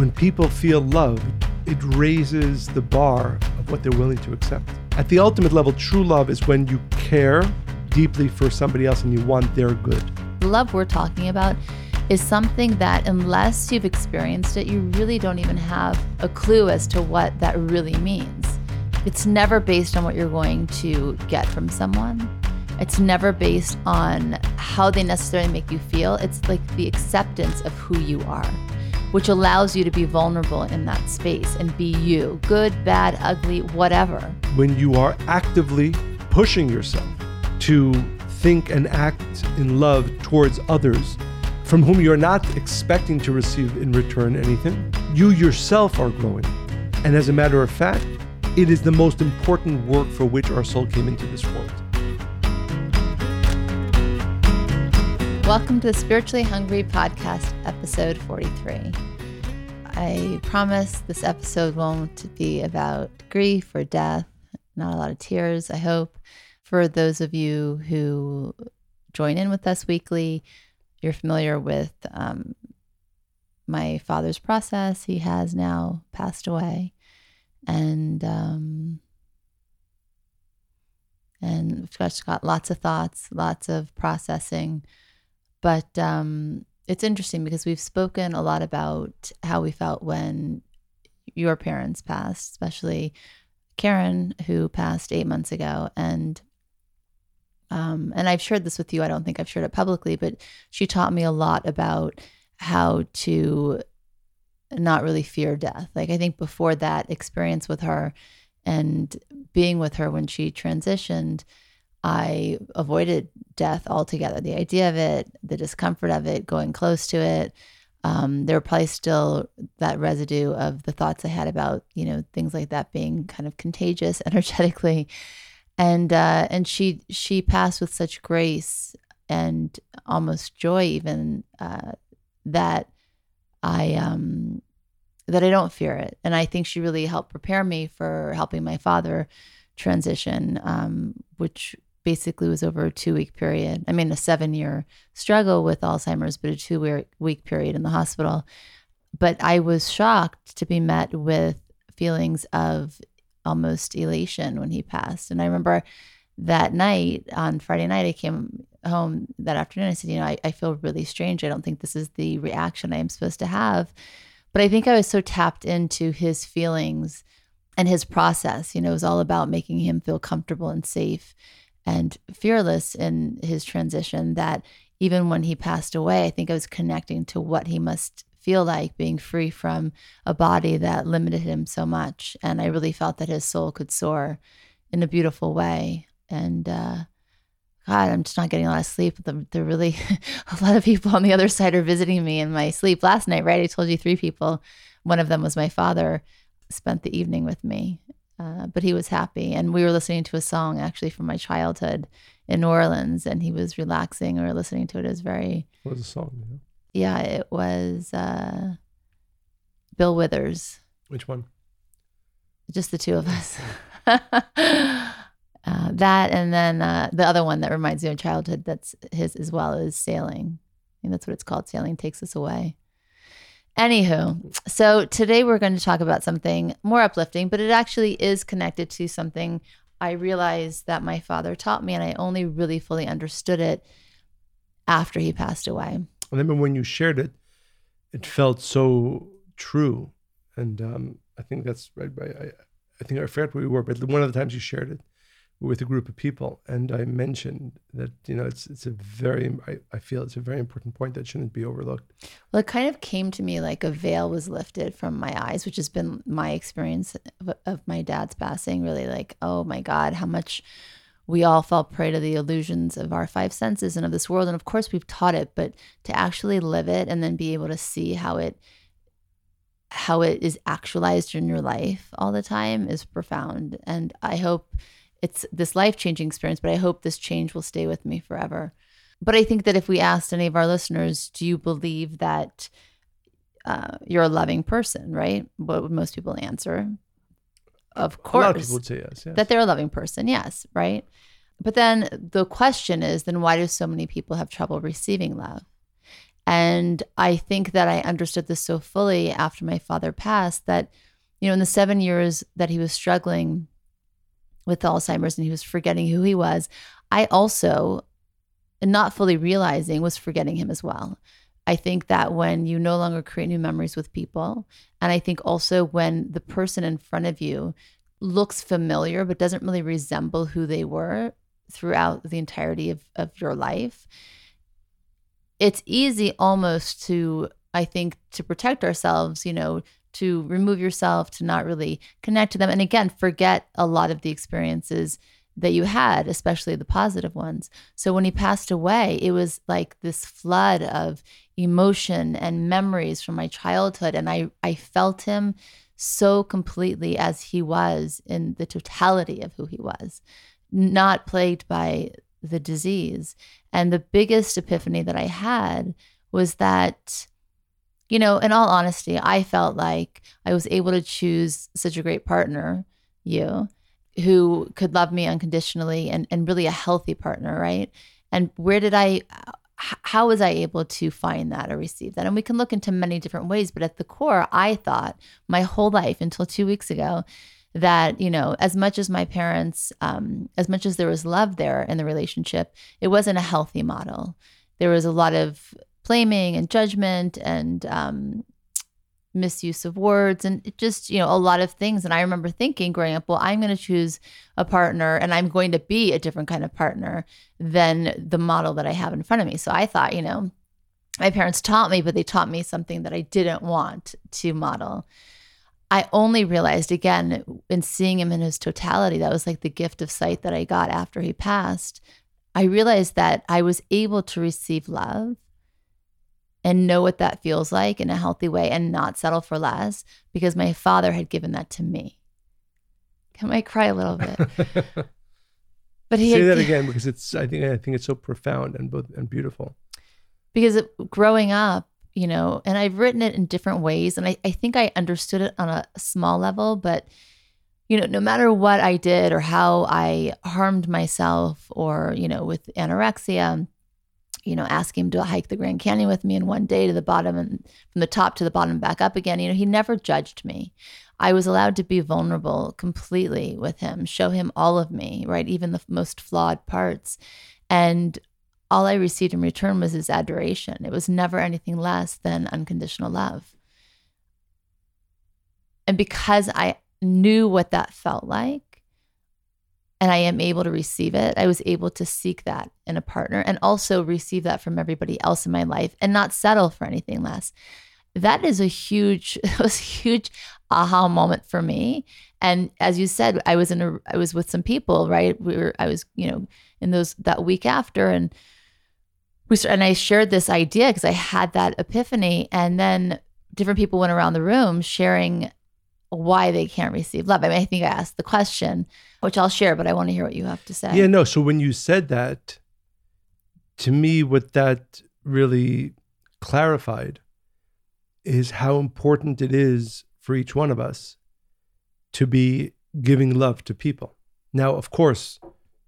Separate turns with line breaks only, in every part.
when people feel love, it raises the bar of what they're willing to accept. At the ultimate level, true love is when you care deeply for somebody else and you want their good.
The love we're talking about is something that, unless you've experienced it, you really don't even have a clue as to what that really means. It's never based on what you're going to get from someone. It's never based on how they necessarily make you feel. It's like the acceptance of who you are, which allows you to be vulnerable in that space and be you good, bad, ugly, whatever.
When you are actively pushing yourself to think and act in love towards others from whom you're not expecting to receive in return anything, you yourself are growing. And as a matter of fact, it is the most important work for which our soul came into this world.
Welcome to the Spiritually Hungry Podcast, episode 43. I promise this episode won't be about grief or death, not a lot of tears, I hope. For those of you who join in with us weekly, you're familiar with um, my father's process. He has now passed away, and um, and we've got lots of thoughts, lots of processing. But um, it's interesting because we've spoken a lot about how we felt when your parents passed, especially Karen, who passed eight months ago, and um, and I've shared this with you. I don't think I've shared it publicly, but she taught me a lot about how to not really fear death. Like I think before that experience with her and being with her when she transitioned, I avoided death altogether. The idea of it, the discomfort of it, going close to it. Um, there were probably still that residue of the thoughts I had about, you know, things like that being kind of contagious energetically and uh, and she she passed with such grace and almost joy even uh, that I um that I don't fear it, and I think she really helped prepare me for helping my father transition, um, which basically was over a two week period. I mean, a seven year struggle with Alzheimer's, but a two week period in the hospital. But I was shocked to be met with feelings of almost elation when he passed. And I remember that night on Friday night, I came home that afternoon. I said, You know, I, I feel really strange. I don't think this is the reaction I am supposed to have. But I think I was so tapped into his feelings and his process. You know, it was all about making him feel comfortable and safe and fearless in his transition that even when he passed away, I think I was connecting to what he must feel like being free from a body that limited him so much. And I really felt that his soul could soar in a beautiful way. And uh, God, I'm just not getting a lot of sleep. There really, a lot of people on the other side are visiting me in my sleep. Last night, right? I told you three people. One of them was my father, spent the evening with me. Uh, but he was happy. And we were listening to a song actually from my childhood in New Orleans, and he was relaxing. We were listening to it. It was very.
What was the song?
Yeah, it was uh, Bill Withers.
Which one?
Just the two of us. uh, that and then uh, the other one that reminds me of childhood that's his as well is sailing. I think that's what it's called. Sailing takes us away. Anywho, so today we're going to talk about something more uplifting, but it actually is connected to something I realized that my father taught me, and I only really fully understood it after he passed away.
I remember when you shared it, it felt so true. And um, I think that's right. I, I think I forget where we were, but one of the times you shared it with a group of people, and I mentioned that you know it's it's a very I, I feel it's a very important point that shouldn't be overlooked.
Well, it kind of came to me like a veil was lifted from my eyes, which has been my experience of, of my dad's passing. Really, like oh my God, how much we all fall prey to the illusions of our five senses and of this world. And of course, we've taught it, but to actually live it and then be able to see how it how it is actualized in your life all the time is profound. And I hope it's this life changing experience, but I hope this change will stay with me forever. But I think that if we asked any of our listeners, do you believe that uh, you're a loving person, right? What would most people answer? of course. A
lot of people would say yes, yes.
That they're a loving person, yes, right? But then the question is then why do so many people have trouble receiving love? And I think that I understood this so fully after my father passed that, you know, in the seven years that he was struggling with Alzheimer's and he was forgetting who he was, I also, not fully realizing, was forgetting him as well. I think that when you no longer create new memories with people, and I think also when the person in front of you looks familiar but doesn't really resemble who they were throughout the entirety of, of your life, it's easy almost to, I think, to protect ourselves, you know, to remove yourself, to not really connect to them. And again, forget a lot of the experiences that you had, especially the positive ones. So when he passed away, it was like this flood of emotion and memories from my childhood. And I, I felt him so completely as he was in the totality of who he was, not plagued by the disease. And the biggest epiphany that I had was that, you know, in all honesty, I felt like I was able to choose such a great partner, you, who could love me unconditionally and, and really a healthy partner, right? And where did I, how was I able to find that or receive that? And we can look into many different ways, but at the core, I thought my whole life until two weeks ago that you know as much as my parents um, as much as there was love there in the relationship it wasn't a healthy model there was a lot of blaming and judgment and um, misuse of words and just you know a lot of things. And i remember thinking growing up well i'm going to choose a partner and i'm going to be a different kind of partner than the model that i have in front of me. So i thought you know my parents taught me but they taught me something that i didn't want to model. I only realized again in seeing him in his totality, that was like the gift of sight that I got after he passed. I realized that I was able to receive love and know what that feels like in a healthy way and not settle for less because my father had given that to me. Can I cry a little bit?
but he say had, that again because it's I think I think it's so profound and both and beautiful.
Because growing up, you know, and I've written it in different ways. And I, I think I understood it on a small level, but, you know, no matter what I did or how I harmed myself or, you know, with anorexia, you know, asking him to hike the Grand Canyon with me in one day to the bottom and from the top to the bottom back up again, you know, he never judged me. I was allowed to be vulnerable completely with him, show him all of me, right? Even the most flawed parts. And all I received in return was his adoration. It was never anything less than unconditional love. And because I knew what that felt like, and I am able to receive it, I was able to seek that in a partner and also receive that from everybody else in my life and not settle for anything less. That is a huge, it was a huge aha moment for me. And as you said, I was in a, I was with some people, right? We were, I was, you know, in those that week after, and we and I shared this idea because I had that epiphany, and then different people went around the room sharing why they can't receive love. I mean, I think I asked the question, which I'll share, but I want to hear what you have to say.
Yeah, no. So when you said that, to me, what that really clarified is how important it is for each one of us to be giving love to people. Now, of course,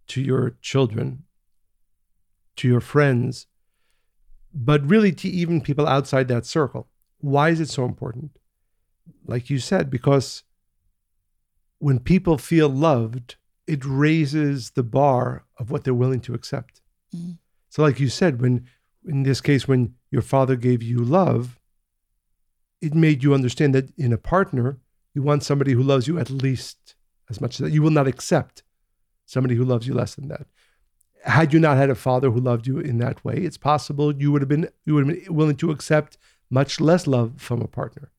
to your children, to your friends, but really to even people outside that circle. Why is it so important? Like you said, because when people feel loved, it raises the bar of what they're willing to accept. Mm-hmm. So, like you said, when in this case, when your father gave you love, it made you understand that in a partner, you want somebody who loves you at least as much as that. You will not accept somebody who loves you less than that had you not had a father who loved you in that way, it's possible you would have been you would have been willing to accept much less love from a partner.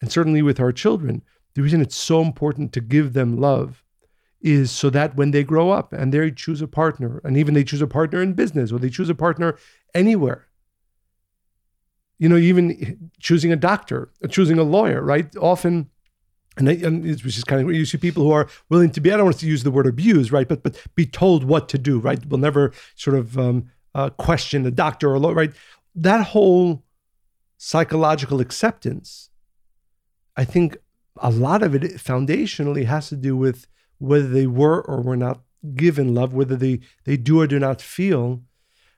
And certainly with our children, the reason it's so important to give them love is so that when they grow up and they choose a partner, and even they choose a partner in business or they choose a partner anywhere, you know, even choosing a doctor, choosing a lawyer, right? Often and, and it's just kind of you see people who are willing to be I don't want to use the word abuse right? But but be told what to do right? Will never sort of um, uh, question a doctor or lawyer right? That whole psychological acceptance I think a lot of it foundationally has to do with whether they were or were not given love whether they they do or do not feel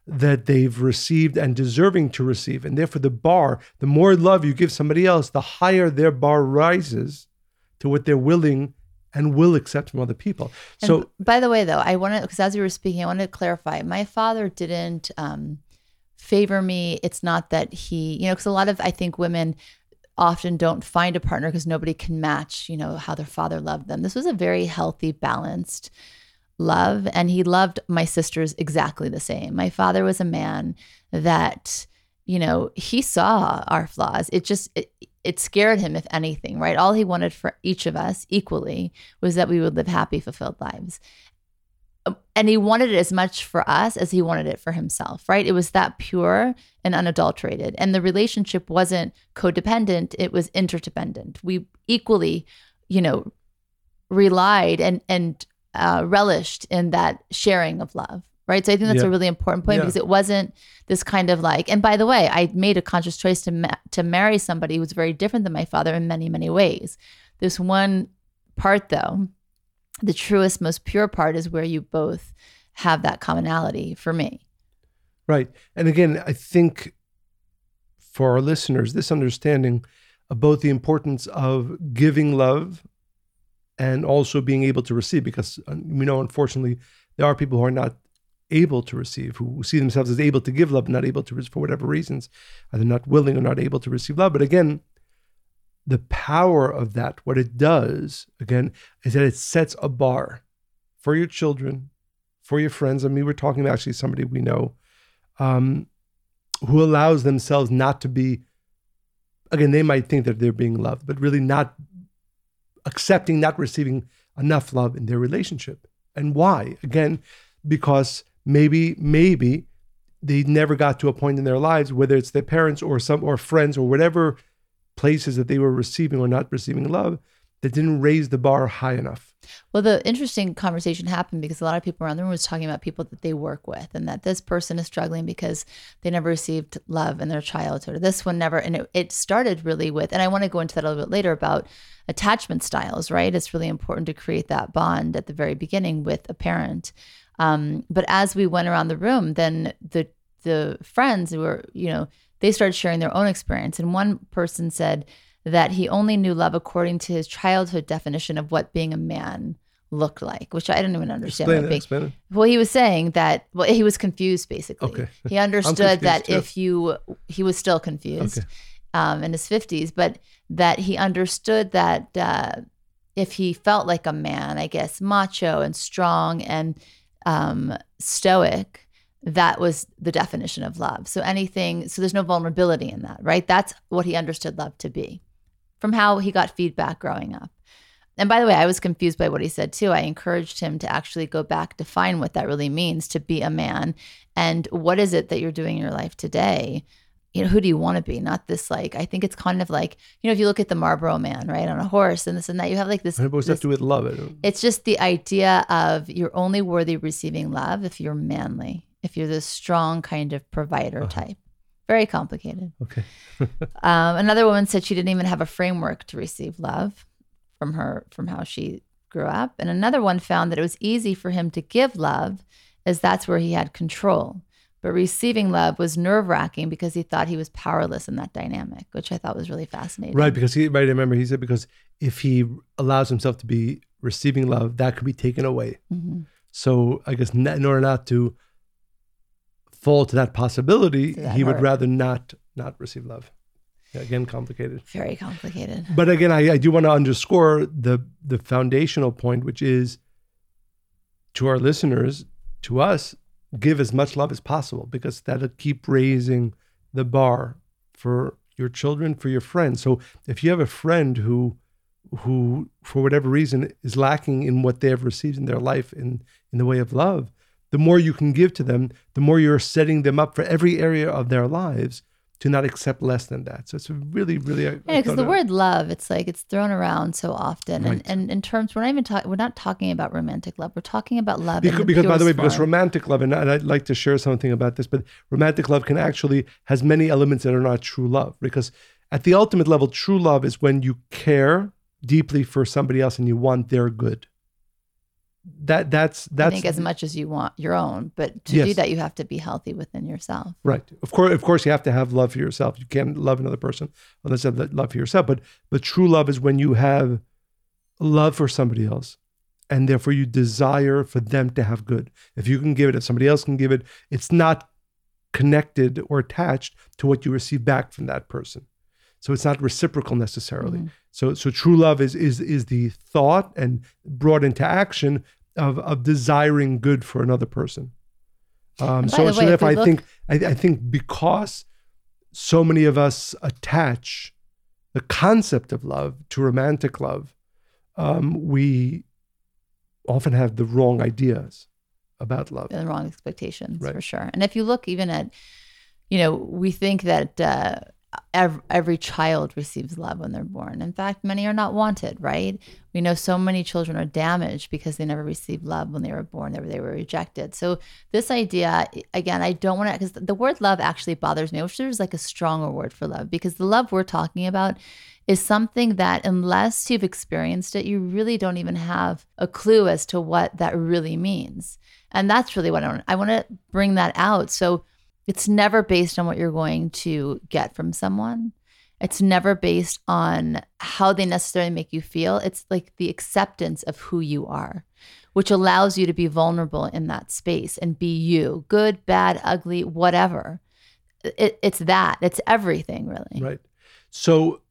that they've received and deserving to receive. And therefore, the bar, the more love you give somebody else, the higher their bar rises to what they're willing and will accept from other people.
And
so,
by the way, though, I wanted because as you were speaking, I wanted to clarify. My father didn't um, favor me. It's not that he, you know, because a lot of I think women often don't find a partner because nobody can match, you know, how their father loved them. This was a very healthy, balanced love, and he loved my sisters exactly the same. My father was a man that, you know, he saw our flaws. It just it, it scared him, if anything, right? All he wanted for each of us equally was that we would live happy, fulfilled lives. And he wanted it as much for us as he wanted it for himself, right? It was that pure and unadulterated. And the relationship wasn't codependent, it was interdependent. We equally, you know, relied and, and uh, relished in that sharing of love, right? So I think that's
Yeah.
a really important point
Yeah.
because it wasn't this kind of like. And by the way, I made a conscious choice to ma- to marry somebody who's very different than my father in many many ways. This one part, though, the truest, most pure part is where you both have that commonality. For me,
Right. And again, I think for our listeners, this understanding of both the importance of giving love and also being able to receive, because uh, we know, unfortunately, there are people who are not able to receive, who see themselves as able to give love, not able to, for whatever reasons, either not willing or not able to receive love. But again, the power of that, what it does, again, is that it sets a bar for your children, for your friends. I mean, we're talking about actually somebody we know um, who allows themselves not to be, again, they might think that they're being loved, but really not accepting, not receiving enough love in their relationship. And why? Again, because maybe, maybe they never got to a point in their lives, whether it's their parents or some or friends or whatever places that they were receiving or not receiving love, that didn't raise the bar high enough.
well, the interesting conversation happened because a lot of people around the room was talking about people that they work with, and that this person is struggling because they never received love in their childhood. Or this one never, and it, it started really with, and I want to go into that a little bit later about attachment styles. Right, it's really important to create that bond at the very beginning with a parent. Um, but as we went around the room, then the the friends who were, you know, they started sharing their own experience. And one person said that he only knew love according to his childhood definition of what being a man looked like, which I didn't even understand.
Explain
being-
Explain it.
well, he was saying that. Well, he was confused basically.
Okay.
He understood that
too.
if you, he was still confused
Okay.
um, in his fifties, but that he understood that uh, if he felt like a man, I guess macho and strong and um, stoic, that was the definition of love. So anything, so there's no vulnerability in that, right? That's what he understood love to be, from how he got feedback growing up. And by the way, I was confused by what he said too. I encouraged him to actually go back, define what that really means to be a man, and what is it that you're doing in your life today. You know, who do you want to be? Not this like. I think it's kind of like you know, if you look at the Marlboro Man, right, on a horse, and this and that, you have like this.
What does that
this
have to do with love?
It's just the idea of you're only worthy receiving love if you're manly, if you're this strong kind of provider
Uh-huh.
type. Very complicated.
Okay.
Um, another woman said she didn't even have a framework to receive love from her from how she grew up, and another one found that it was easy for him to give love, as that's where he had control. But receiving love was nerve wracking because he thought he was powerless in that dynamic, which I thought was really fascinating.
Right, because he right. I remember he said because if he allows himself to be receiving love, that could be taken away.
Mhm.
So I guess in order not to fall to that possibility,
To that
he would rather not not receive love. Again, complicated.
Very complicated.
But again, I, I do want to underscore the the foundational point, which is to our listeners, to us, give as much love as possible because that'll keep raising the bar for your children, for your friends. So if you have a friend who who for whatever reason is lacking in what they have received in their life in in the way of love, the more you can give to them, the more you're setting them up for every area of their lives to not accept less than that. So it's really, really uh,
Yeah, because the
thought-
word love, it's like it's thrown around so often,
Right.
and, and in terms we're not even talking, we're not talking about romantic love. We're talking about love.
because, because by the way,
purest
because romantic love, and, and I'd like to share something about this, but romantic love can actually has many elements that are not true love. Because at the ultimate level, true love is when you care deeply for somebody else and you want their good. That that's
I
that's
think as much as you want your own, but to do that, you have to be healthy within yourself.
right. Of course, of course, you have to have love for yourself. You can't love another person unless you have that love for yourself. But but true love is when you have love for somebody else, and therefore you desire for them to have good. If you can give it, if somebody else can give it, it's not connected or attached to what you receive back from that person. So it's not reciprocal necessarily.
Mhm.
So so true love is is is the thought and brought into action of of desiring good for another person. Um, so
the
so
way, if
I
look-
think I, I think because so many of us attach the concept of love to romantic love, um, we often have the wrong ideas about love.
And the wrong expectations
Right.
for sure. And if you look even at, you know, we think that uh, every, child receives love when they're born. In fact, many are not wanted, right? We know so many children are damaged because they never received love when they were born, they were, they were rejected. So, this idea, again, I don't want to, because the word love actually bothers me. I wish there was like a stronger word for love because the love we're talking about is something that, unless you've experienced it, you really don't even have a clue as to what that really means. And that's really what I want. I want to bring that out. So it's never based on what you're going to get from someone. It's never based on how they necessarily make you feel. It's like the acceptance of who you are, which allows you to be vulnerable in that space and be you, good, bad, ugly, whatever. It, it's that. It's everything, really.
Right. So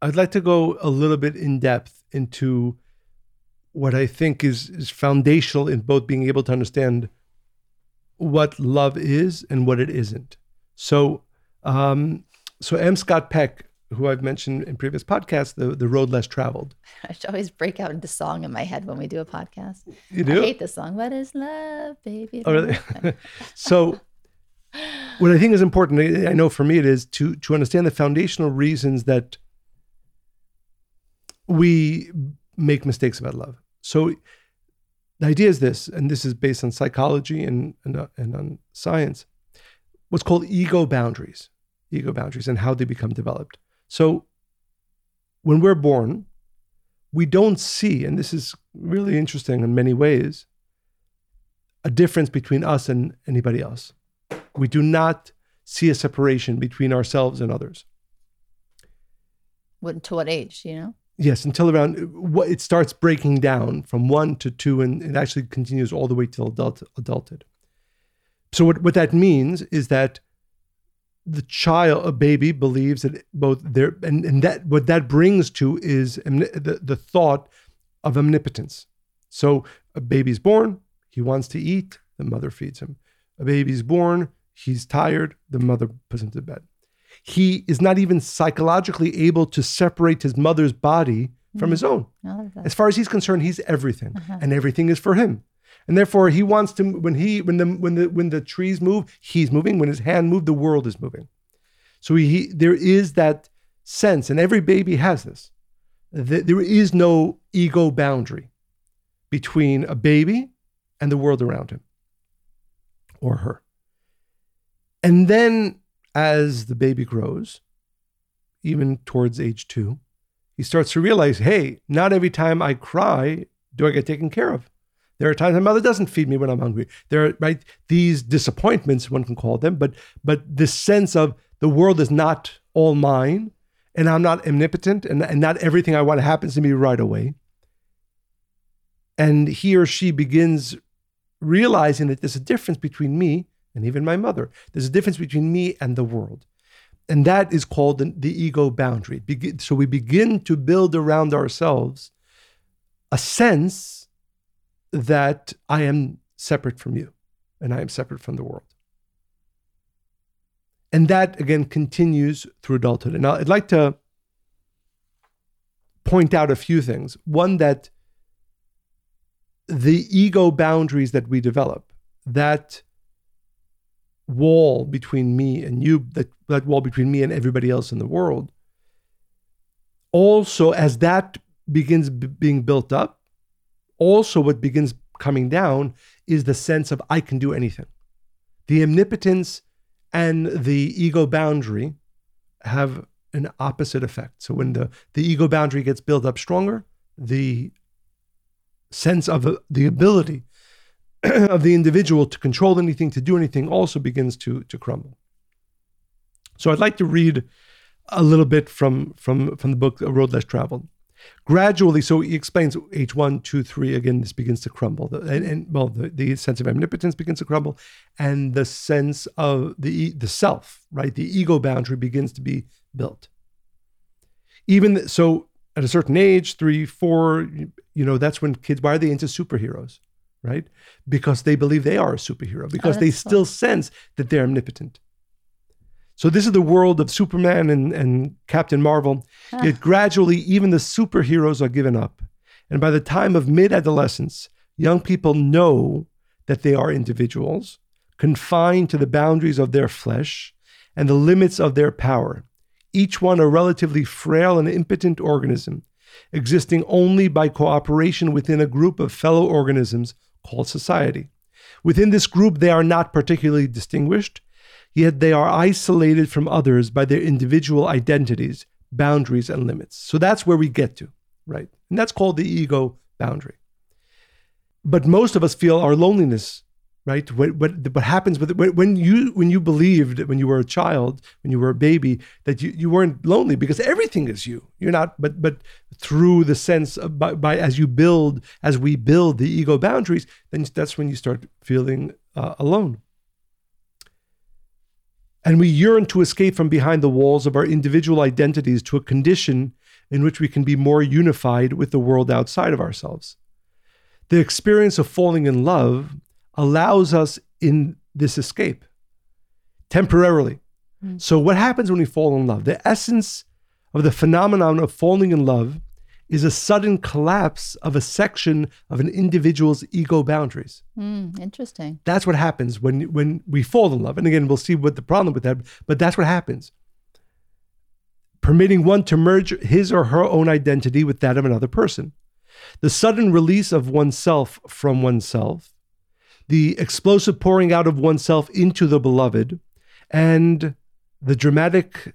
I'd like to go a little bit in depth into what I think is, is foundational in both being able to understand what love is and what it isn't. So, um, so M. Scott Peck, who I've mentioned in previous podcasts, the, the road less traveled.
I should always break out into song in my head when we do a podcast.
You do?
I hate this song. What is love, baby?
Oh, really? So what I think is important, I know for me it is to to understand the foundational reasons that we make mistakes about love. So the idea is this, and this is based on psychology and and, uh, and on science, what's called ego boundaries, ego boundaries, and how they become developed. So when we're born, we don't see, and this is really interesting in many ways, a difference between us and anybody else. We do not see a separation between ourselves and others.
What, to what age, you know?
Yes, until around what it starts breaking down from one to two, and it actually continues all the way till adult adulthood. So what, what that means is that the child, a baby, believes that both there and, and that what that brings to is the, the thought of omnipotence. So a baby's born, he wants to eat, the mother feeds him. A baby's born, he's tired, the mother puts him to bed. He is not even psychologically able to separate his mother's body from his own.
Love that.
As far as he's concerned, he's everything,
Uh-huh.
and everything is for him. And therefore, he wants to when he when the when the when the trees move, he's moving. When his hand moves, the world is moving. So he there is that sense, and every baby has this. that There is no ego boundary between a baby and the world around him or her. And then, as the baby grows, even towards age two, he starts to realize hey, not every time I cry do I get taken care of. There are times my mother doesn't feed me when I'm hungry. There are right these disappointments, one can call them, but but this sense of the world is not all mine, and I'm not omnipotent, and, and not everything I want happens to me right away. And he or she begins realizing that there's a difference between me and even my mother. There's a difference between me and the world. And that is called the, ego boundary. So we begin to build around ourselves a sense that I am separate from you and I am separate from the world. And that again continues through adulthood. And I'd like to point out a few things. One, that the ego boundaries that we develop, that wall between me and you, that, that wall between me and everybody else in the world, also as that begins b- being built up, also what begins coming down is the sense of I can do anything. The omnipotence and the ego boundary have an opposite effect. So when the, the ego boundary gets built up stronger, the sense of uh, the ability of the individual to control anything, to do anything, also begins to, to crumble. So I'd like to read a little bit from, from, from the book A Road Less Traveled. Gradually, so he explains age one, two, three. Again, this begins to crumble, and, and well, the, the sense of omnipotence begins to crumble, and the sense of the the self, right, the ego boundary begins to be built. Even so, at a certain age, three, four, you know, that's when kids. Why are they into superheroes, right? Because they believe they are a superhero. Oh, because oh, they still sense that they're omnipotent. So this is the world of Superman and, and Captain Marvel. Huh. Yet gradually, even the superheroes are given up. And by the time of mid adolescence, young people know that they are individuals, confined to the boundaries of their flesh and the limits of their power, each one a relatively frail and impotent organism, existing only by cooperation within a group of fellow organisms called society. Within this group, they are not particularly distinguished yet they are isolated from others by their individual identities, boundaries, and limits. So that's where we get to, right? And that's called the ego boundary. But most of us feel our loneliness, right? What, what, what happens with it, when you when you believed when you were a child, when you were a baby, that you, you weren't lonely because everything is you. You're not, but but through the sense of by, by as you build, as we build the ego boundaries, then that's when you start feeling uh, alone and we yearn to escape from behind the walls of our individual identities to a condition in which we can be more unified with the world outside of ourselves. The experience of falling in love allows us in this escape temporarily. Mm. So, what happens when we fall in love? The essence of the phenomenon of falling in love is a sudden collapse of a section of an individual's ego boundaries.
Mm, interesting.
That's what happens when when we fall in love. And again, we'll see what the problem with that, but that's what happens. Permitting one to merge his or her own identity with that of another person. The sudden release of oneself from oneself, the explosive pouring out of oneself into the beloved, and the dramatic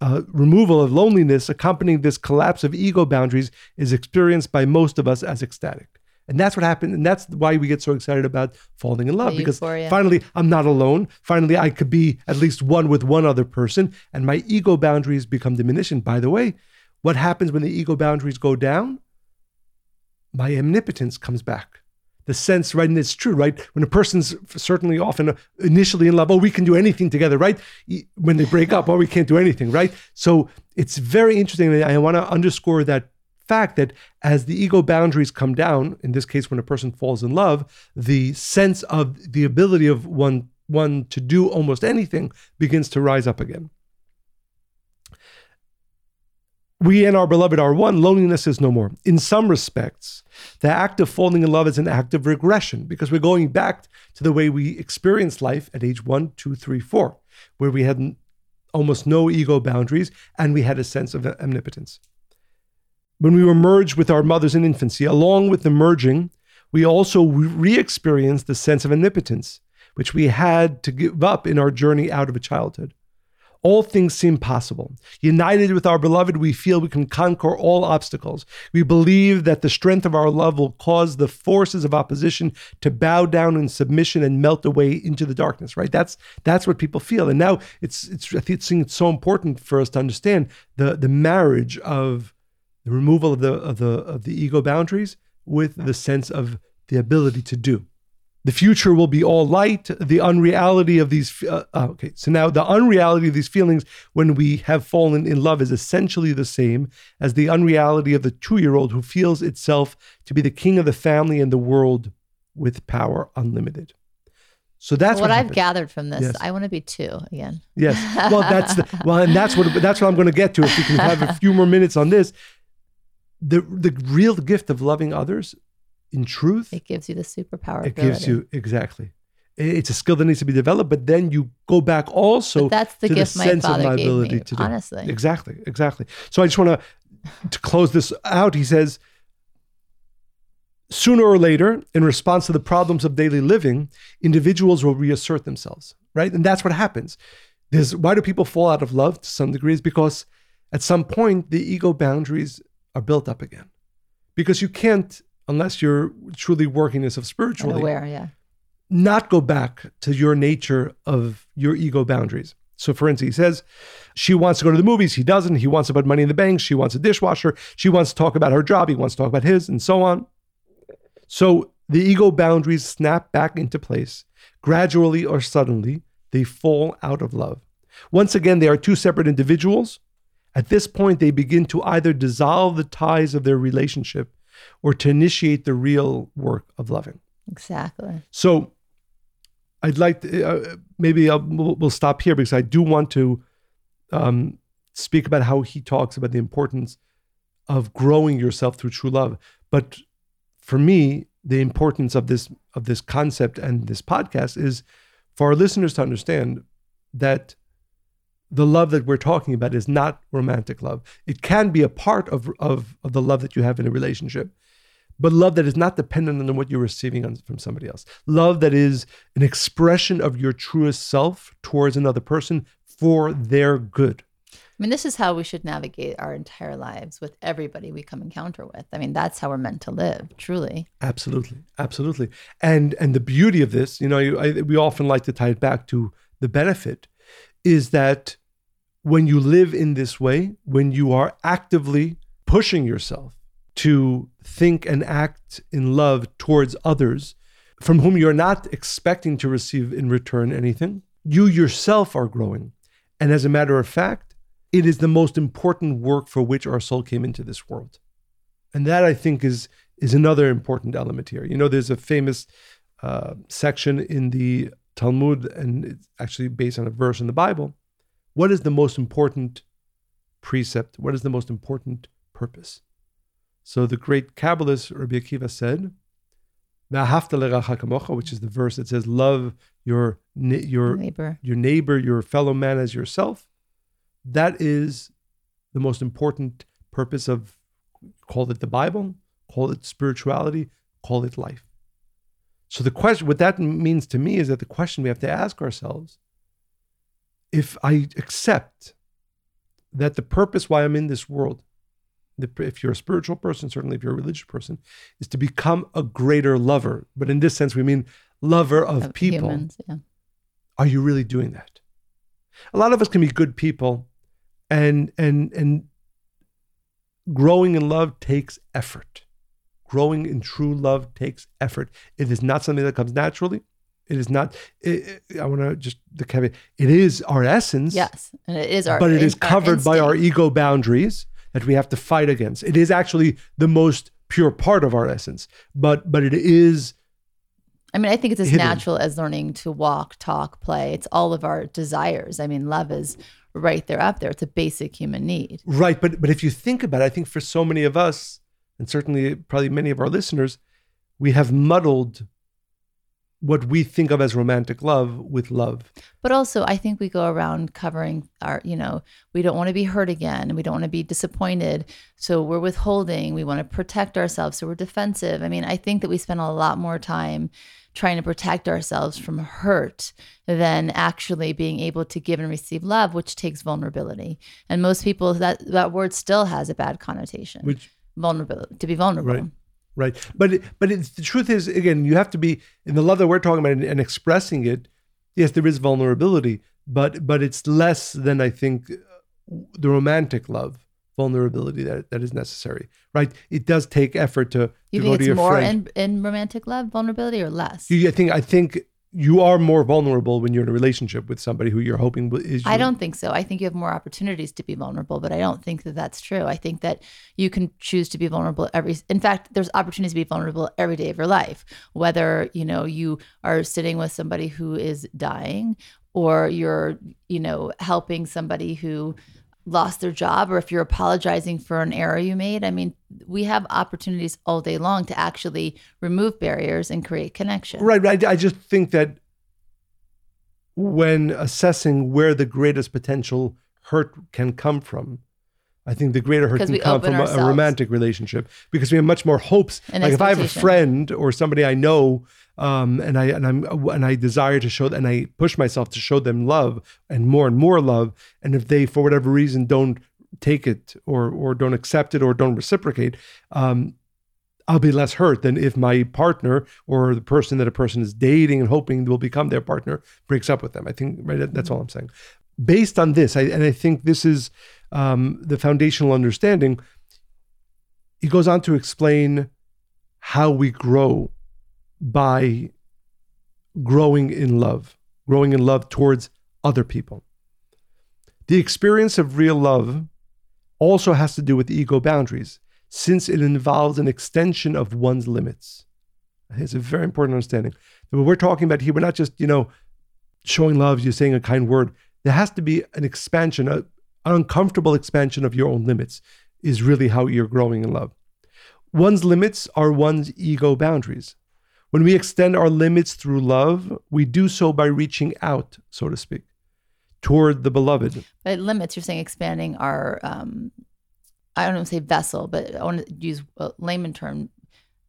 uh, removal of loneliness accompanying this collapse of ego boundaries is experienced by most of us as ecstatic. And that's what happened. And that's why we get so excited about falling in love the because euphoria. finally I'm not alone. Finally, I could be at least one with one other person, and my ego boundaries become diminished. And by the way, what happens when the ego boundaries go down? My omnipotence comes back the sense, right? And it's true, right? When a person's certainly often initially in love, oh, we can do anything together, right? When they break up, oh, we can't do anything, right? So it's very interesting. I want to underscore that fact that as the ego boundaries come down, in this case, when a person falls in love, the sense of the ability of one one to do almost anything begins to rise up again we and our beloved are one, loneliness is no more. In some respects, the act of falling in love is an act of regression because we're going back to the way we experienced life at age one, two, three, four, where we had almost no ego boundaries and we had a sense of omnipotence. When we were merged with our mothers in infancy, along with the merging, we also re experienced the sense of omnipotence, which we had to give up in our journey out of a childhood all things seem possible. United with our beloved, we feel we can conquer all obstacles. We believe that the strength of our love will cause the forces of opposition to bow down in submission and melt away into the darkness. Right? That's that's what people feel. And now it's it's I think it's so important for us to understand the the marriage of the removal of the of the of the ego boundaries with the sense of the ability to do the future will be all light the unreality of these uh, uh, okay so now the unreality of these feelings when we have fallen in love is essentially the same as the unreality of the two-year-old who feels itself to be the king of the family and the world with power unlimited so that's
what,
what
I've gathered from this. Yes. I want to be two again.
Yes. Well, that's the, well, and that's what that's what I'm going to get to. If we can have a few more minutes on this, the the real gift of loving others in truth,
it gives you the superpower.
It ability. gives you exactly. It's a skill that needs to be developed, but then you go back also.
But that's the gift the my father gave me. To honestly,
exactly, exactly. So I just want to to close this out. He says, sooner or later, in response to the problems of daily living, individuals will reassert themselves, right? And that's what happens. There's why do people fall out of love to some degree? Is because at some point the ego boundaries are built up again, because you can't unless you're truly working this of spiritually,
Aware, yeah.
not go back to your nature of your ego boundaries. So, for instance, he says she wants to go to the movies. He doesn't. He wants to put money in the bank. She wants a dishwasher. She wants to talk about her job. He wants to talk about his, and so on. So, the ego boundaries snap back into place. Gradually or suddenly, they fall out of love. Once again, they are two separate individuals. At this point, they begin to either dissolve the ties of their relationship or to initiate the real work of loving.
Exactly.
So I'd like to, uh, maybe I'll, we'll, we'll stop here because I do want to um, speak about how he talks about the importance of growing yourself through true love. But for me, the importance of this of this concept and this podcast is for our listeners to understand that the love that we're talking about is not romantic love. It can be a part of, of, of the love that you have in a relationship, but love that is not dependent on what you're receiving on, from somebody else. Love that is an expression of your truest self towards another person for their good.
I mean, this is how we should navigate our entire lives with everybody we come encounter with. I mean, that's how we're meant to live, truly.
Absolutely, absolutely. And and the beauty of this, you know, I, we often like to tie it back to the benefit, is that when you live in this way, when you are actively pushing yourself to think and act in love towards others from whom you're not expecting to receive in return anything, you yourself are growing. And as a matter of fact, it is the most important work for which our soul came into this world. And that I think is is another important element here. You know, there's a famous uh, section in the Talmud, and it's actually based on a verse in the Bible. What is the most important precept? What is the most important purpose? So the great Kabbalist Rabbi Akiva said, which is the verse that says, "Love your your
neighbor,
your neighbor, your fellow man as yourself." That is the most important purpose of call it the Bible, call it spirituality, call it life. So the question, what that means to me is that the question we have to ask ourselves: if I accept that the purpose why I'm in this world, if you're a spiritual person, certainly if you're a religious person, is to become a greater lover. But in this sense, we mean lover of,
of
people.
humans, yeah.
Are you really doing that? A lot of us can be good people, and and and growing in love takes effort. Growing in true love takes effort. It is not something that comes naturally. It is not. It, it- I want to just the caveat. It is our essence.
Yes, and it is our.
but it is covered by our ego boundaries that we have to fight against. It is actually the most pure part of our essence, but but it is
I mean, I think it's as
hidden.
natural as learning to walk, talk, play. It's all of our desires. I mean, love is right there up there. It's a basic human need.
right. But but if you think about it, I think for so many of us, and certainly probably many of our listeners, we have muddled what we think of as romantic love with love.
But also, I think we go around covering our, you know, we don't want to be hurt again. We don't want to be disappointed. So we're withholding. We want to protect ourselves. So we're defensive. I mean, I think that we spend a lot more time trying to protect ourselves from hurt than actually being able to give and receive love, which takes vulnerability. And most people, that, that word still has a bad connotation.
Which
vulnerability, to be vulnerable.
Right. right? But it, but it's, the truth is, again, you have to be in the love that we're talking about and, and expressing it. Yes, there is vulnerability, but but it's less than I think the romantic love vulnerability that that is necessary, right? It does take effort to,
You
to
think
go to
it's
your
more
friend.
in, in romantic love, vulnerability, or less?
You, I think I think you are more vulnerable when you're in a relationship with somebody who you're hoping is.
I don't think so. I think you have more opportunities to be vulnerable, but I don't think that that's true. I think that you can choose to be vulnerable every. In fact, there's opportunities to be vulnerable every day of your life. Whether you know you are sitting with somebody who is dying, or you're you know helping somebody who lost their job, or if you're apologizing for an error you made. I mean, we have opportunities all day long to actually remove barriers and create connection.
Right, right. I just think that when assessing where the greatest potential hurt can come from, I think the greater hurt can come from a, a romantic relationship because we have much more hopes.
And
like if I have a friend or somebody I know, um, and I and I'm and I desire to show and I push myself to show them love and more and more love, and if they for whatever reason don't take it or or don't accept it or don't reciprocate, um, I'll be less hurt than if my partner or the person that a person is dating and hoping will become their partner breaks up with them. I think right. That's all I'm saying. Based on this, I, and I think this is um, the foundational understanding. He goes on to explain how we grow by growing in love, growing in love towards other people. The experience of real love also has to do with ego boundaries, since it involves an extension of one's limits. It's a very important understanding. What we're talking about here, we're not just, you know, showing love, you're saying a kind word. There has to be an expansion, a, uncomfortable expansion of your own limits is really how you're growing in love. One's limits are one's ego boundaries. When we extend our limits through love, we do so by reaching out, so to speak toward the beloved.
But limits, you're saying expanding our, um, I don't want to say vessel, but I want to use a layman term,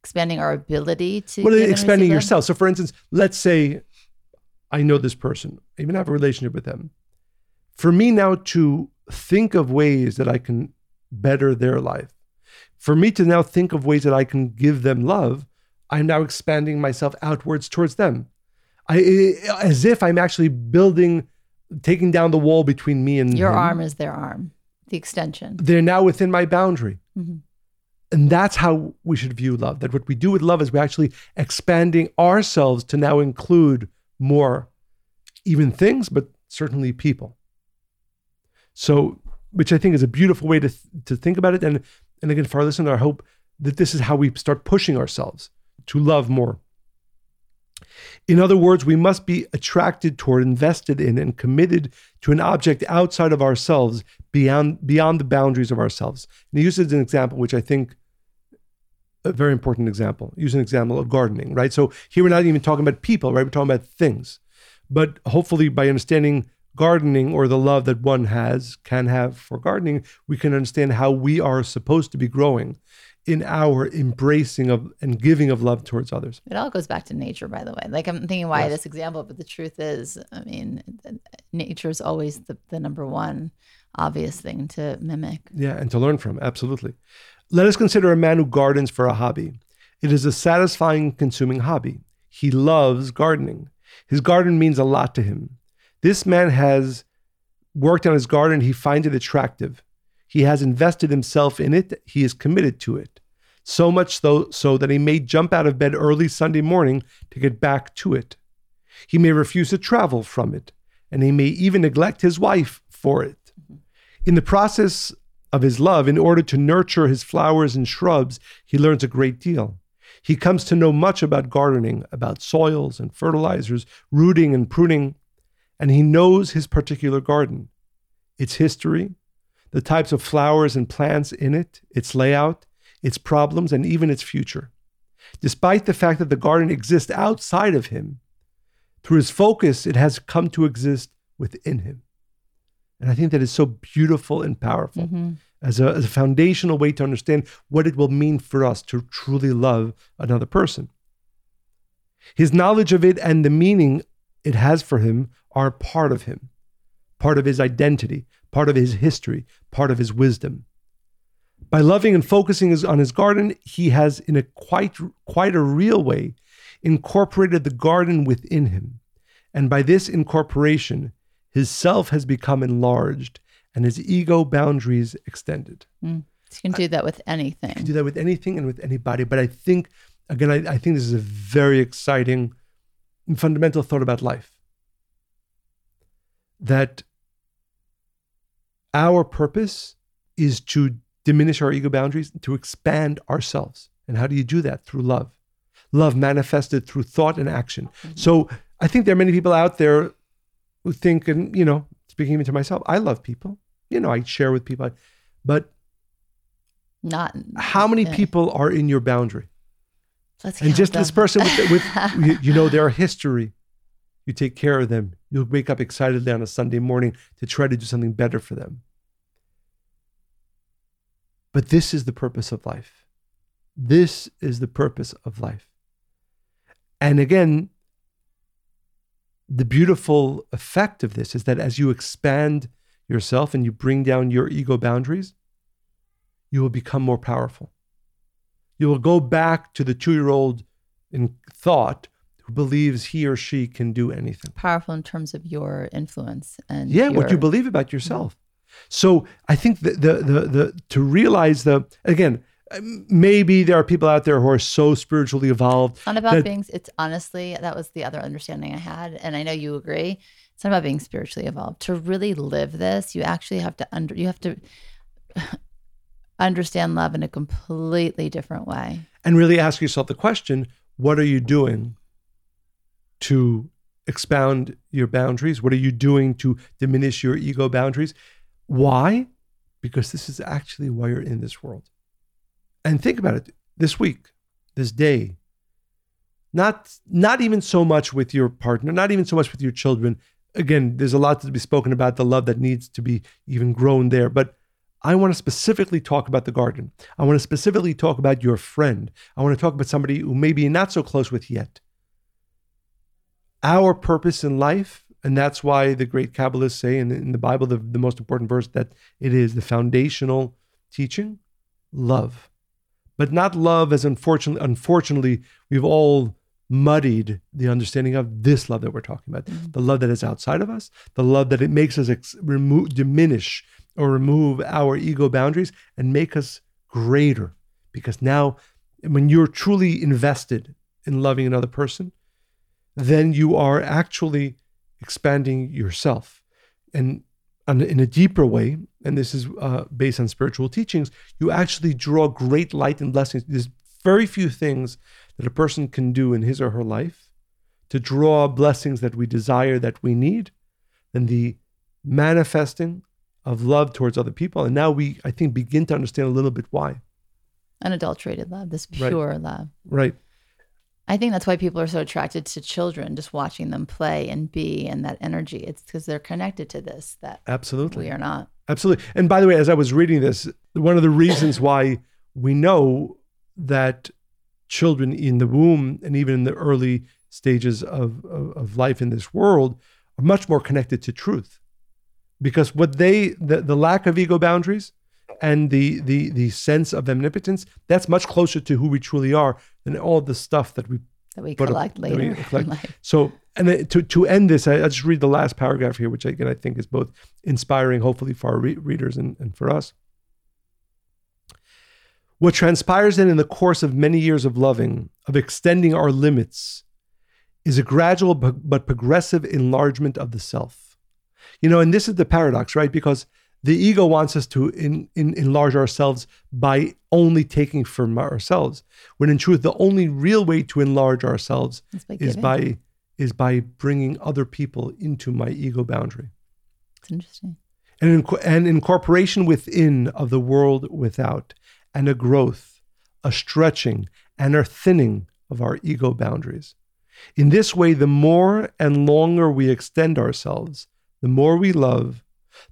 expanding our ability to.
Well, expanding yourself. So, for instance, let's say I know this person, I even have a relationship with them. For me now to think of ways that I can better their life, for me to now think of ways that I can give them love, I'm now expanding myself outwards towards them. I, as if I'm actually building taking down the wall between me and
your
him.
arm is their arm, the extension.
They're now within my boundary. Mm-hmm. And that's how we should view love. That what we do with love is we're actually expanding ourselves to now include more, even things, but certainly people. So, which I think is a beautiful way to, th- to think about it. And, and again, for our listener, I hope that this is how we start pushing ourselves to love more. In other words, we must be attracted toward, invested in, and committed to an object outside of ourselves, beyond beyond the boundaries of ourselves. And he uses an example, which I think a very important example. Use an example of gardening, right? So here we're not even talking about people, right? We're talking about things. But hopefully, by understanding gardening or the love that one has can have for gardening, we can understand how we are supposed to be growing in our embracing of and giving of love towards others.
It all goes back to nature, by the way. Like I'm thinking why yes. this example, but the truth is, I mean, nature is always the, the number one obvious thing to mimic.
Yeah, and to learn from. Absolutely. Let us consider a man who gardens for a hobby. It is a satisfying, consuming hobby. He loves gardening. His garden means a lot to him. This man has worked on his garden. He finds it attractive. He has invested himself in it. He is committed to it. So much so, so that he may jump out of bed early Sunday morning to get back to it. He may refuse to travel from it, and he may even neglect his wife for it. In the process of his love, in order to nurture his flowers and shrubs, he learns a great deal. He comes to know much about gardening, about soils and fertilizers, rooting and pruning, and he knows his particular garden, its history, the types of flowers and plants in it, its layout, its problems, and even its future. Despite the fact that the garden exists outside of him, through his focus, it has come to exist within him. And I think that is so beautiful and powerful mm-hmm. as, a, as a foundational way to understand what it will mean for us to truly love another person. His knowledge of it and the meaning it has for him are part of him, part of his identity, part of his history, part of his wisdom. By loving and focusing on his garden, he has, in a quite, quite a real way, incorporated the garden within him. And by this incorporation, his self has become enlarged and his ego boundaries extended.
Mm. You can do that with anything. You
can do that with anything and with anybody. But I think, again, I, I think this is a very exciting fundamental thought about life. That our purpose is to diminish our ego boundaries, to expand ourselves. And how do you do that? Through love. Love manifested through thought and action. Mm-hmm. So I think there are many people out there who think, and you know, speaking even to myself, I love people. You know, I share with people, but
not
how many people are in your boundary? Let's and just them. this person with, with you know their history, you take care of them. You'll wake up excitedly on a Sunday morning to try to do something better for them. But this is the purpose of life. This is the purpose of life. And again, the beautiful effect of this is that as you expand yourself and you bring down your ego boundaries, you will become more powerful. You will go back to the two year old in thought who believes he or she can do anything.
Powerful in terms of your influence and
Yeah, what you believe about yourself. So I think the, the the the to realize the again maybe there are people out there who are so spiritually evolved
It's not about
that-
being. It's honestly that was the other understanding I had, and I know you agree. It's not about being spiritually evolved. To really live this, you actually have to under. You have to understand love in a completely different way.
and really ask yourself the question what are you doing to expound your boundaries? What are you doing to diminish your ego boundaries? Why? Because this is actually why you're in this world. And think about it. This week this day not not even so much with your partner not even so much with your children. Again there's a lot to be spoken about the love that needs to be even grown there but I want to specifically talk about the garden. I want to specifically talk about your friend. I want to talk about somebody who maybe you're not so close with yet. Our purpose in life, and that's why the great Kabbalists say in, in the Bible, the, the most important verse, that it is the foundational teaching love. But not love as unfortunately, unfortunately, we've all muddied the understanding of this love that we're talking about mm-hmm. the love that is outside of us, the love that it makes us ex- remove, diminish or remove our ego boundaries and make us greater. Because now, when you're truly invested in loving another person, then you are actually expanding yourself. And in a deeper way, and this is uh, based on spiritual teachings, you actually draw great light and blessings. There's very few things that a person can do in his or her life to draw blessings that we desire, that we need, than the manifesting of love towards other people. And now we, I think, begin to understand a little bit why.
Unadulterated love, this
Right.
pure love.
Right.
I think that's why people are so attracted to children, just watching them play and be and that energy. It's because they're connected to this that
Absolutely.
we are not.
Absolutely. And by the way, as I was reading this, one of the reasons why we know that children in the womb and even in the early stages of, of, of life in this world are much more connected to truth. Because what they, the, the lack of ego boundaries and the, the, the sense of omnipotence, that's much closer to who we truly are than all the stuff that we
That we collect
we
later. in
collect.
life.
So, and to, to end this, I, I'll just read the last paragraph here, which again I think is both inspiring, hopefully, for our re- readers and, and for us. What transpires then in the course of many years of loving, of extending our limits, is a gradual but, but progressive enlargement of the self. You know, and this is the paradox, right? Because the ego wants us to in, in, enlarge ourselves by only taking from ourselves, when in truth, the only real way to enlarge ourselves
by
is
giving.
by is by bringing other people into my ego boundary
It's interesting.
and in, and incorporation within of the world without and a growth a stretching and a thinning of our ego boundaries in this way the more and longer we extend ourselves the more we love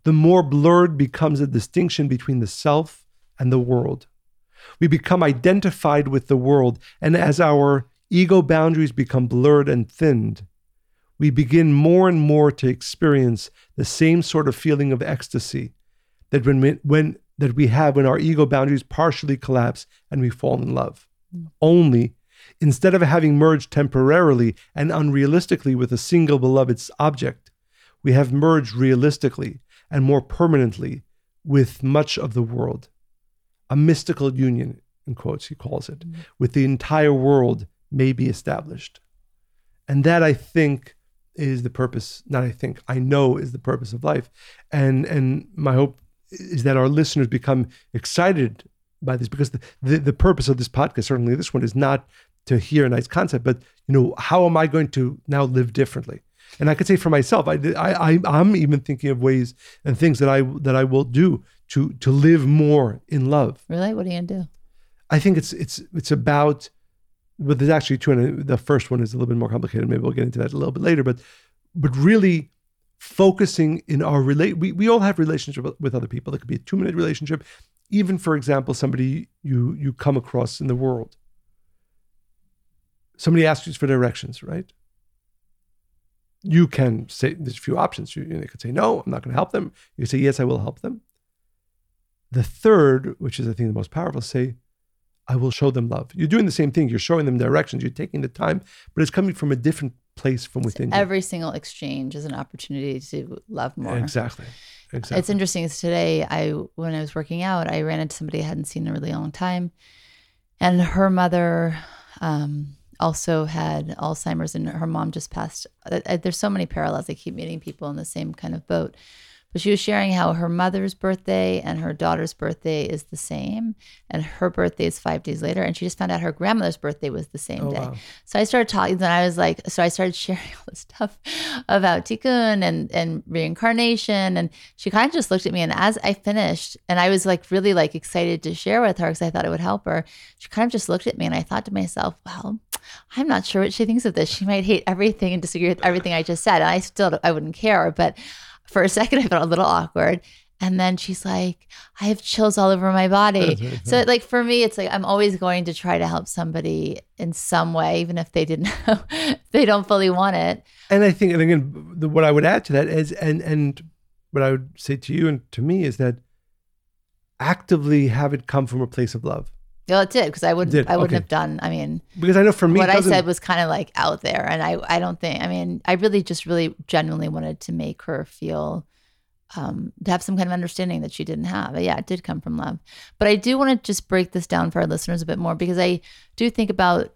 the more blurred becomes the distinction between the self and the world we become identified with the world and as our ego boundaries become blurred and thinned we begin more and more to experience the same sort of feeling of ecstasy that when, we, when that we have when our ego boundaries partially collapse and we fall in love. Mm. Only instead of having merged temporarily and unrealistically with a single beloved object, we have merged realistically and more permanently with much of the world. A mystical union, in quotes, he calls it, mm-hmm. with the entire world may be established. And that I think is the purpose, not I think, I know is the purpose of life. And and my hope is that our listeners become excited by this because the, the, the purpose of this podcast, certainly this one, is not to hear a nice concept, but you know, how am I going to now live differently? And I could say for myself, I, I, I I'm even thinking of ways and things that I that I will do to to live more in love.
Really? What are you gonna do?
I think it's it's it's about but there's actually two and the first one is a little bit more complicated. Maybe we'll get into that a little bit later. But but really focusing in our relate we, we all have relationships with other people. It could be a two minute relationship, even for example, somebody you you come across in the world. Somebody asks you for directions, right? You can say there's a few options. You, you could say no, I'm not going to help them. You could say yes, I will help them. The third, which is I think the most powerful, say I will show them love. You're doing the same thing. You're showing them directions. You're taking the time, but it's coming from a different place from within you.
Every single exchange is an opportunity to love more.
Exactly. Exactly.
It's interesting. Today, I when I was working out, I ran into somebody I hadn't seen in a really long time, and her mother um, also had Alzheimer's, and her mom just passed. There's so many parallels. I keep meeting people in the same kind of boat. But she was sharing how her mother's birthday and her daughter's birthday is the same, and her birthday is five days later. And she just found out her grandmother's birthday was the same
Oh,
day.
wow.
So I started talking, and I was like, so I started sharing all this stuff about tikkun and and reincarnation, and she kind of just looked at me. And as I finished, and I was like really like excited to share with her because I thought it would help her. She kind of just looked at me, and I thought to myself, well. I'm not sure what she thinks of this. She might hate everything and disagree with everything I just said. And I still, I wouldn't care. But for a second, I felt a little awkward. And then she's like, I have chills all over my body. so, like, for me, it's like I'm always going to try to help somebody in some way, even if they didn't know, they don't fully want it.
And I think, and again, the, what I would add to that is, and and what I would say to you and to me is that actively have it come from a place of love.
Well, it did because I wouldn't,
Did,
I wouldn't
okay.
have done. I mean,
Because I know for me,
what I said was kind of like out there, and I, I don't think. I mean, I really just really genuinely wanted to make her feel, um, to have some kind of understanding that she didn't have. But yeah, it did come from love. But I do want to just break this down for our listeners a bit more because I do think about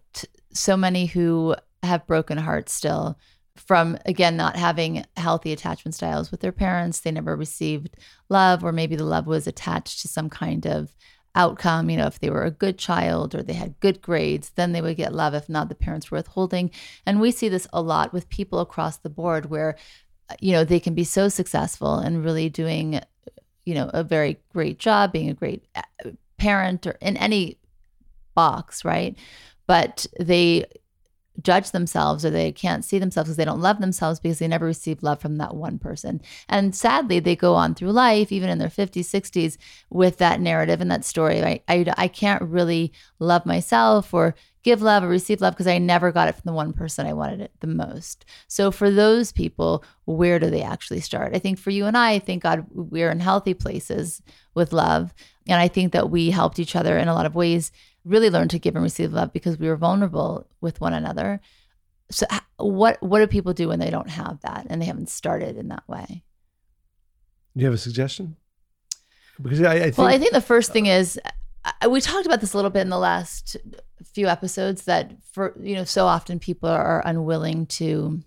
so many who have broken hearts still from again not having healthy attachment styles with their parents they never received love or maybe the love was attached to some kind of outcome you know if they were a good child or they had good grades then they would get love if not the parents were withholding. And we see this a lot with people across the board where you know they can be so successful and really doing you know a very great job being a great uh, parent or in any box right? But they judge themselves or they can't see themselves because they don't love themselves because they never received love from that one person. And sadly, they go on through life, even in their 50s, 60s, with that narrative and that story. I, I, I can't really love myself or give love or receive love because I never got it from the one person I wanted it the most. So for those people, where do they actually start? I think for you and I, thank God we're in healthy places with love. And I think that we helped each other in a lot of ways really learn to give and receive love because we were vulnerable with one another. So what what do people do when they don't have that and they haven't started in that way?
Do you have a suggestion? Because I, I think,
Well, I think the first thing is uh, I- we talked about this a little bit in the last few episodes that for you know so often people are unwilling to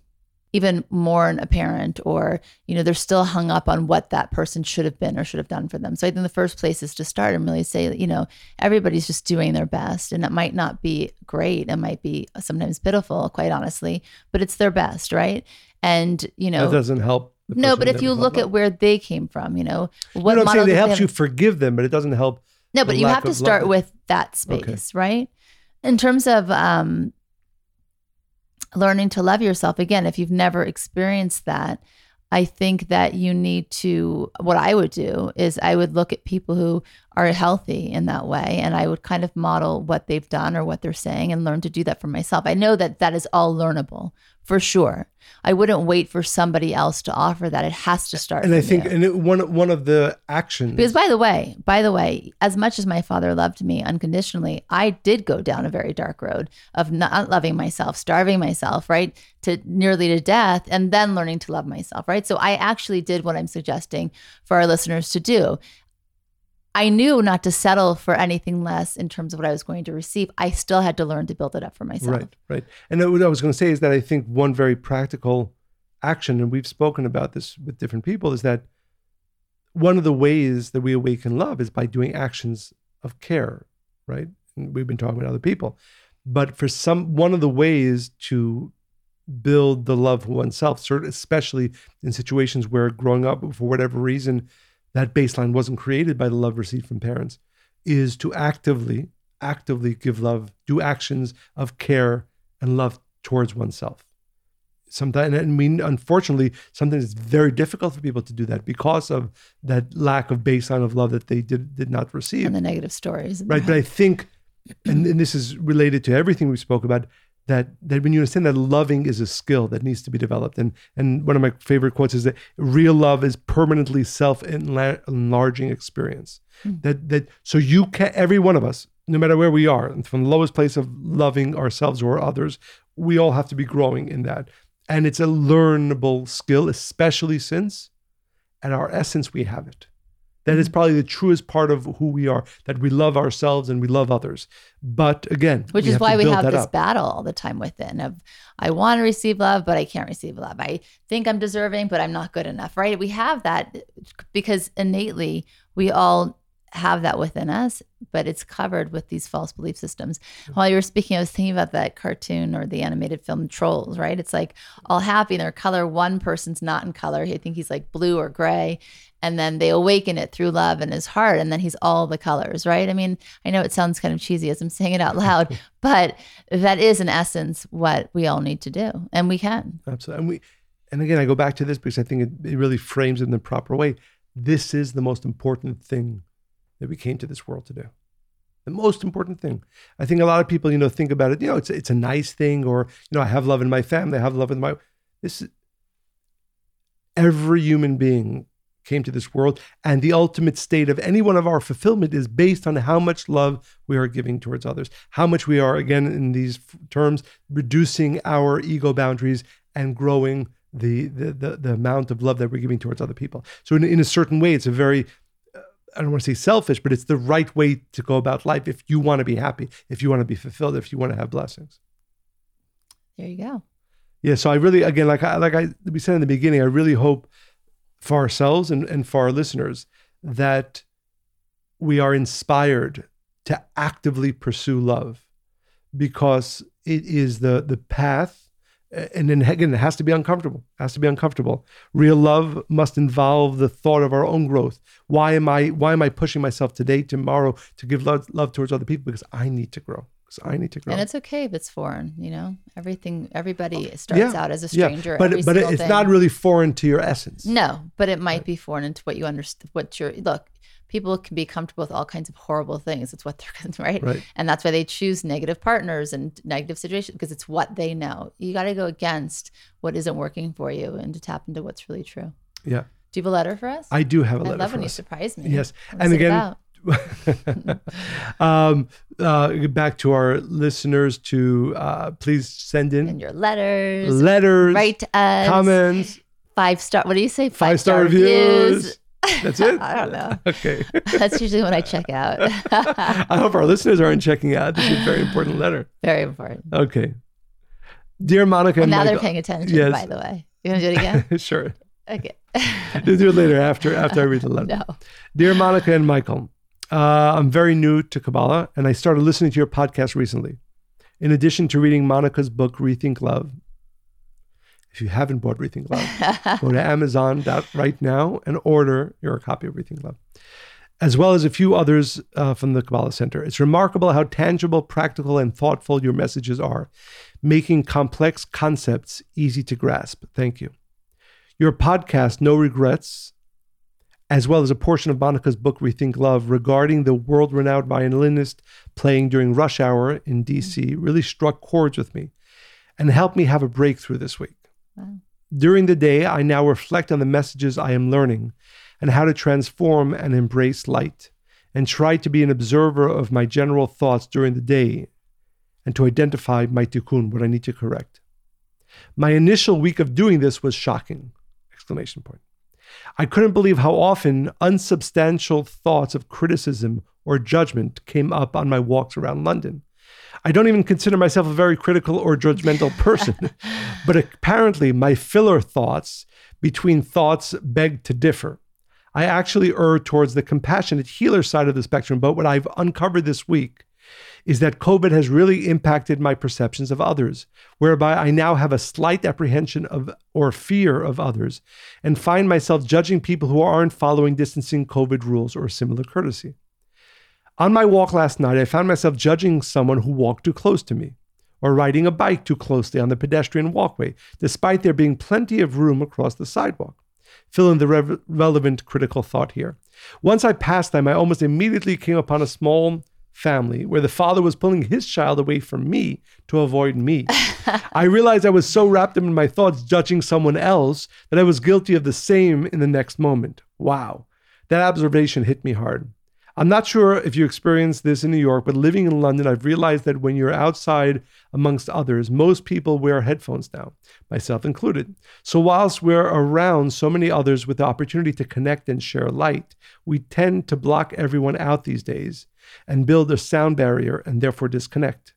even mourn a parent or you know they're still hung up on what that person should have been or should have done for them so i think the first place is to start and really say you know everybody's just doing their best and it might not be great it might be sometimes pitiful quite honestly but it's their best right and you know
that doesn't help.
no but if you look at where they came from you know
you
what
know I'm saying, it helps you forgive them, but it doesn't help.
no, but you have to start
love.
with that space, right? In terms of um, learning to love yourself, again, if you've never experienced that, I think that you need to, what I would do is I would look at people who are healthy in that way and I would kind of model what they've done or what they're saying and learn to do that for myself. I know that that is all learnable for sure. I wouldn't wait for somebody else to offer that. It has to start.
And I think,
you.
and it, one one of the actions
Because by the way, by the way, as much as my father loved me unconditionally, I did go down a very dark road of not loving myself, starving myself, right? To nearly to death and then learning to love myself, right? So I actually did what I'm suggesting for our listeners to do. I knew not to settle for anything less in terms of what I was going to receive. I still had to learn to build it up for myself.
Right, right. And what I was going to say is that I think one very practical action, and we've spoken about this with different people, is that one of the ways that we awaken love is by doing actions of care, right? And we've been talking about other people. But for some, one of the ways to build the love for oneself, especially in situations where growing up, for whatever reason, that baseline wasn't created by the love received from parents, is to actively, actively give love, do actions of care and love towards oneself. Sometimes, and I mean, unfortunately, sometimes it's very difficult for people to do that because of that lack of baseline of love that they did did not receive.
And the negative stories.
Right. But I think, and, and this is related to everything we spoke about, that that when you understand that loving is a skill that needs to be developed. And and one of my favorite quotes is that real love is permanently self enlarging experience.
Hmm.
That that so you can every one of us no matter where we are, from the lowest place of loving ourselves or others, we all have to be growing in that. And it's a learnable skill, especially since at our essence we have it. That is mm-hmm. probably the truest part of who we are, that we love ourselves and we love others. But again,
which is why we have this
up.
battle all the time within of I want to receive love, but I can't receive love. I think I'm deserving, but I'm not good enough, right? We have that because innately we all have that within us, but it's covered with these false belief systems. Mm-hmm. While you were speaking, I was thinking about that cartoon or the animated film Trolls, right? It's like all happy in their color. One person's not in color. I think he's like blue or gray. And then they awaken it through love in his heart. And then he's all the colors, right? I mean, I know it sounds kind of cheesy as I'm saying it out loud, but that is in essence what we all need to do. And we can.
Absolutely. And we and again I go back to this because I think it, it really frames it in the proper way. This is the most important thing that we came to this world to do. The most important thing. I think a lot of people, you know, think about it, you know, it's it's a nice thing, or you know, I have love in my family, I have love in my this is every human being came to this world and the ultimate state of any one of our fulfillment is based on how much love we are giving towards others how much we are again in these terms reducing our ego boundaries and growing the the the, the amount of love that we're giving towards other people so in, in a certain way it's a very I don't want to say selfish, but it's the right way to go about life if you want to be happy, if you want to be fulfilled, if you want to have blessings.
There you go.
Yeah. So I really, again, like I, like I we said in the beginning, I really hope for ourselves and, and for our listeners that we are inspired to actively pursue love because it is the the path and then again it has to be uncomfortable it has to be uncomfortable real love must involve the thought of our own growth why am i why am i pushing myself today tomorrow to give love, love towards other people because i need to grow because i need to grow
And it's okay if it's foreign, you know. Everything, everybody oh, starts out as a stranger. Yeah.
but
every
but
single
it's
thing.
not really foreign to your essence
No, but it might be foreign into what you understand. What you're look. People can be comfortable with all kinds of horrible things. It's what they're right,
Right.
and that's why they choose negative partners and negative situations because it's what they know. You got to go against what isn't working for you and to tap into what's really true.
yeah
Do you have a letter for us?
i do have a
I
letter
I
love
when you surprise me.
Yes. And again, um, uh, back to our listeners to uh, please send in
and your letters,
letters,
write us,
comments,
five star. What do you say?
five star reviews. That's it.
I don't know.
Okay.
That's usually when I check out.
I hope our listeners aren't checking out. This is a very important letter.
Very important.
Okay. Dear Monica
And
and
now they're paying attention,
Yes.
by the way. You want to do it again?
sure.
Okay.
We'll do it later after after I read the letter.
no.
Dear Monica and Michael, uh, I'm very new to Kabbalah and I started listening to your podcast recently. In addition to reading Monica's book, Rethink Love, if you haven't bought Rethink Love, go to Amazon right now and order your copy of Rethink Love, as well as a few others uh, from the Kabbalah Center. It's remarkable how tangible, practical, and thoughtful your messages are, making complex concepts easy to grasp. Thank you. Your podcast, No Regrets, as well as a portion of Monica's book, Rethink Love, regarding the world renowned violinist playing during rush hour in DC, really struck chords with me and helped me have a breakthrough this week. During the day, I now reflect on the messages I am learning and how to transform and embrace light, and try to be an observer of my general thoughts during the day and to identify my tikkun, what I need to correct. My initial week of doing this was shocking! Exclamation point. I couldn't believe how often unsubstantial thoughts of criticism or judgment came up on my walks around London. I don't even consider myself a very critical or judgmental person, but apparently my filler thoughts between thoughts beg to differ. I actually err towards the compassionate healer side of the spectrum, but what I've uncovered this week is that COVID has really impacted my perceptions of others, whereby I now have a slight apprehension of or fear of others and find myself judging people who aren't following distancing COVID rules or similar courtesy. On my walk last night, I found myself judging someone who walked too close to me or riding a bike too closely on the pedestrian walkway, despite there being plenty of room across the sidewalk. Fill in the rev- relevant critical thought here. Once I passed them, I almost immediately came upon a small family where the father was pulling his child away from me to avoid me. I realized I was so wrapped up in my thoughts judging someone else that I was guilty of the same in the next moment. Wow. That observation hit me hard. I'm not sure if you experienced this in New York, but living in London, I've realized that when you're outside amongst others, most people wear headphones now, myself included. So, whilst we're around so many others with the opportunity to connect and share light, we tend to block everyone out these days and build a sound barrier and therefore disconnect.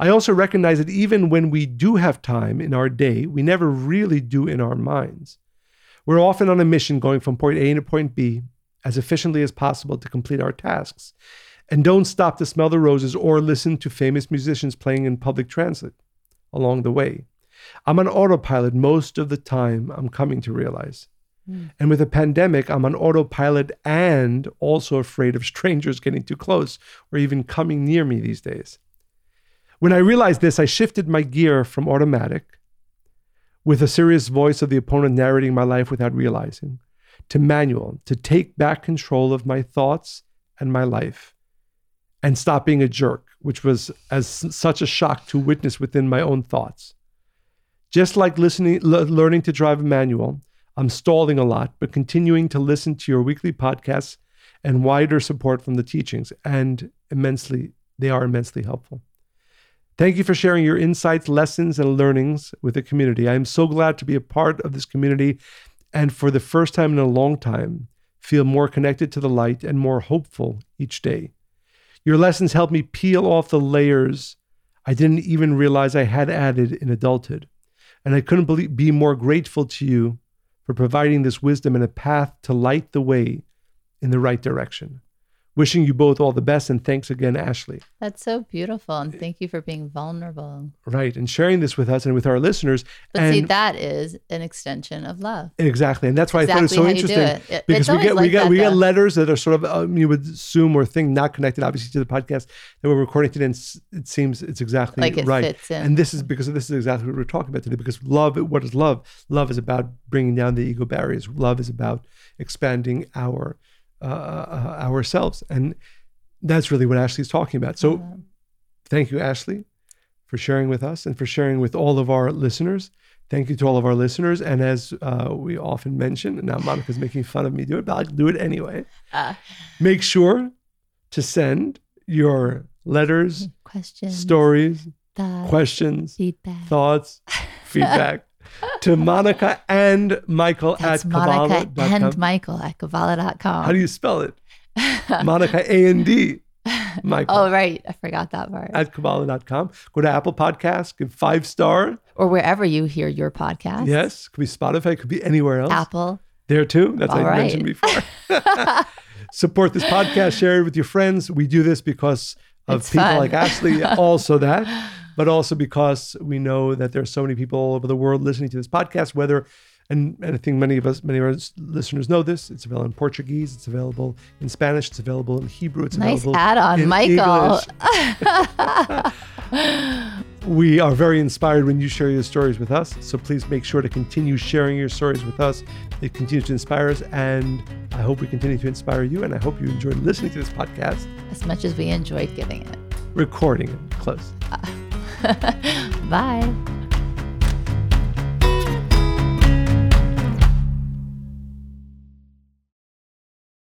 I also recognize that even when we do have time in our day, we never really do in our minds. We're often on a mission going from point A to point B as efficiently as possible to complete our tasks, and don't stop to smell the roses or listen to famous musicians playing in public transit along the way. I'm on autopilot most of the time, I'm coming to realize. Mm. And with a pandemic, I'm on autopilot and also afraid of strangers getting too close or even coming near me these days. When I realized this, I shifted my gear from automatic with a serious voice of the opponent narrating my life without realizing, to manual, to take back control of my thoughts and my life, and stop being a jerk, which was as such a shock to witness within my own thoughts. Just like listening, learning to drive a manual, I'm stalling a lot, but continuing to listen to your weekly podcasts and wider support from the teachings, and immensely, they are immensely helpful. Thank you for sharing your insights, lessons, and learnings with the community. I am so glad to be a part of this community and for the first time in a long time, feel more connected to the light and more hopeful each day. Your lessons help me peel off the layers I didn't even realize I had added in adulthood. And I couldn't believe, be more grateful to you for providing this wisdom and a path to light the way in the right direction. Wishing you both all the best and thanks again, Ashley.
That's so beautiful. And thank you for being vulnerable.
Right. And sharing this with us and with our listeners.
But
and
see, that is an extension of love.
Exactly. And that's why exactly I thought it was so interesting.
It. It,
because we get
like
we get
that,
we
though.
get letters that are sort of um, you would assume or think not connected obviously to the podcast that we're recording today and it seems it's exactly
like it
right.
Fits in.
And this is because this is exactly what we're talking about today. Because love, what is love? Love is about bringing down the ego barriers. Love is about expanding our uh, uh, ourselves and that's really what Ashley's talking about. So mm-hmm. thank you, Ashley, for sharing with us and for sharing with all of our listeners. Thank you to all of our listeners. And as uh, we often mention, and now Monica's making fun of me do it, but I'll do it anyway. Uh, Make sure to send your letters,
questions,
stories,
thoughts,
questions,
feedback,
thoughts, feedback to Monica and Michael
That's
at
Monica
Kabbalah.com.
and Michael at Kabbalah.com.
How do you spell it? Monica A and D. Michael.
Oh, right. I forgot that part.
At Kabbalah.com. Go to Apple Podcasts, give five star.
Or wherever you hear your podcast.
Yes. Could be Spotify, could be anywhere else.
Apple.
There too. That's
All
I
right.
mentioned before. Support this podcast, share it with your friends. We do this because of
It's
people
fun.
like Ashley, also that, but also because we know that there are so many people all over the world listening to this podcast, whether and, and I think many of us, many of our listeners know this. It's available in Portuguese. It's available in Spanish. It's available in Hebrew. It's
Nice
available
add-on,
in
Michael.
English. we are very inspired when you share your stories with us. So please make sure to continue sharing your stories with us. It continues to inspire us, and I hope we continue to inspire you. And I hope you enjoyed listening to this podcast,
As much as we enjoyed giving it.
recording it. Close.
Bye.